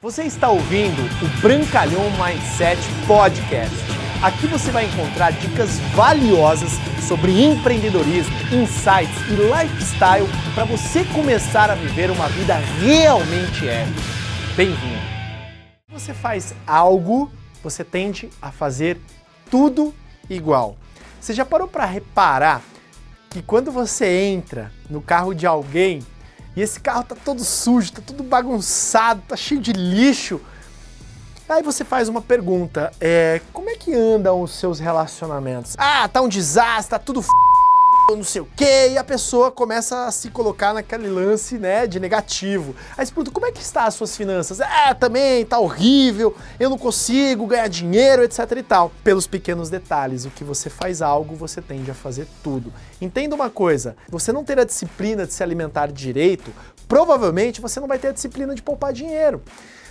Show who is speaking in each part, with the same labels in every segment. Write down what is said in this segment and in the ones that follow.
Speaker 1: Você está ouvindo o Brancalhão Mindset Podcast. Aqui você vai encontrar dicas valiosas sobre empreendedorismo, insights e lifestyle para você começar a viver uma vida realmente épica. Bem-vindo! Você faz algo, você tende a fazer tudo igual. Você já parou para reparar que quando você entra no carro de alguém e esse carro tá todo sujo, tá tudo bagunçado, tá cheio de lixo, Aí você faz uma pergunta, é, como é que andam os seus relacionamentos? Ah, tá um desastre, tá tudo f não sei o quê, e a pessoa começa a se colocar naquele lance, né, de negativo. Aí você pergunta, como é que está as suas finanças? Ah, também, tá horrível, eu não consigo ganhar dinheiro, etc e tal. Pelos pequenos detalhes, o que você faz algo, você tende a fazer tudo. Entenda uma coisa, você não ter a disciplina de se alimentar direito, provavelmente você não vai ter a disciplina de poupar dinheiro.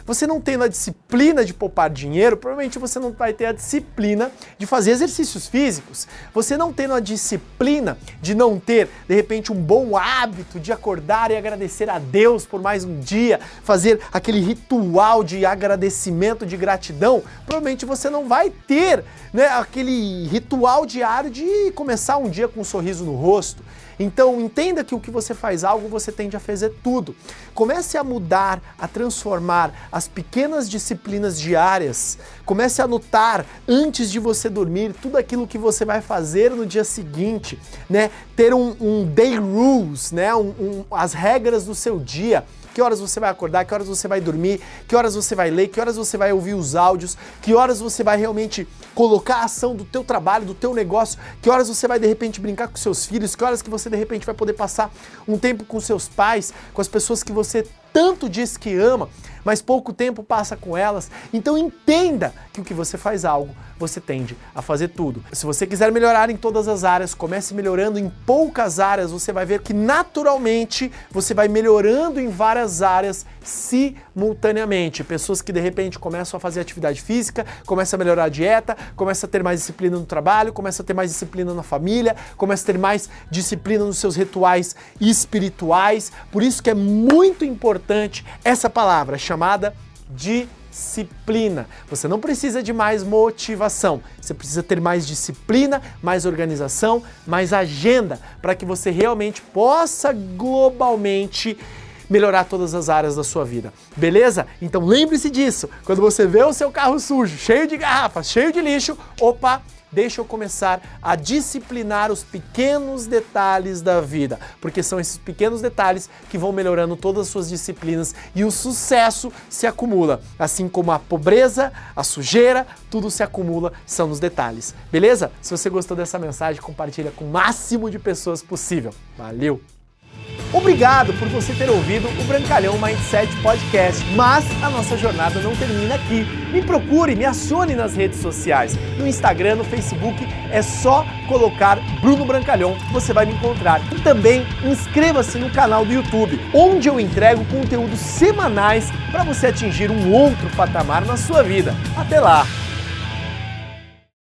Speaker 1: Você não tendo a disciplina de poupar dinheiro, provavelmente você não vai ter a disciplina de fazer exercícios físicos. Você não tendo a disciplina de não ter, de repente, um bom hábito de acordar e agradecer a Deus por mais um dia, fazer aquele ritual de agradecimento, de gratidão, provavelmente você não vai ter né, aquele ritual diário de começar um dia com um sorriso no rosto. Então entenda que o que você faz algo, você tende a fazer tudo. Comece a mudar, a transformar as pequenas disciplinas diárias. Comece a anotar antes de você dormir tudo aquilo que você vai fazer no dia seguinte, né? Ter um, um day rules, né? Um, um, as regras do seu dia que horas você vai acordar, que horas você vai dormir, que horas você vai ler, que horas você vai ouvir os áudios, que horas você vai realmente colocar a ação do teu trabalho, do teu negócio, que horas você vai de repente brincar com seus filhos, que horas que você de repente vai poder passar um tempo com seus pais, com as pessoas que você tanto diz que ama, mas pouco tempo passa com elas. Então entenda que o que você faz algo, você tende a fazer tudo. Se você quiser melhorar em todas as áreas, comece melhorando em poucas áreas, você vai ver que naturalmente você vai melhorando em várias áreas simultaneamente. Pessoas que de repente começam a fazer atividade física, começam a melhorar a dieta, começam a ter mais disciplina no trabalho, começam a ter mais disciplina na família, começam a ter mais disciplina nos seus rituais espirituais. Por isso que é muito importante importante essa palavra chamada disciplina. Você não precisa de mais motivação, você precisa ter mais disciplina, mais organização, mais agenda para que você realmente possa globalmente melhorar todas as áreas da sua vida. Beleza? Então lembre-se disso. Quando você vê o seu carro sujo, cheio de garrafas, cheio de lixo, opa, deixa eu começar a disciplinar os pequenos detalhes da vida, porque são esses pequenos detalhes que vão melhorando todas as suas disciplinas e o sucesso se acumula, assim como a pobreza, a sujeira, tudo se acumula, são nos detalhes. Beleza? Se você gostou dessa mensagem, compartilha com o máximo de pessoas possível. Valeu! Obrigado por você ter ouvido o Brancalhão Mindset Podcast, mas a nossa jornada não termina aqui. Me procure, me acione nas redes sociais. No Instagram, no Facebook, é só colocar Bruno Brancalhão, você vai me encontrar. E também inscreva-se no canal do YouTube, onde eu entrego conteúdos semanais para você atingir um outro patamar na sua vida. Até lá!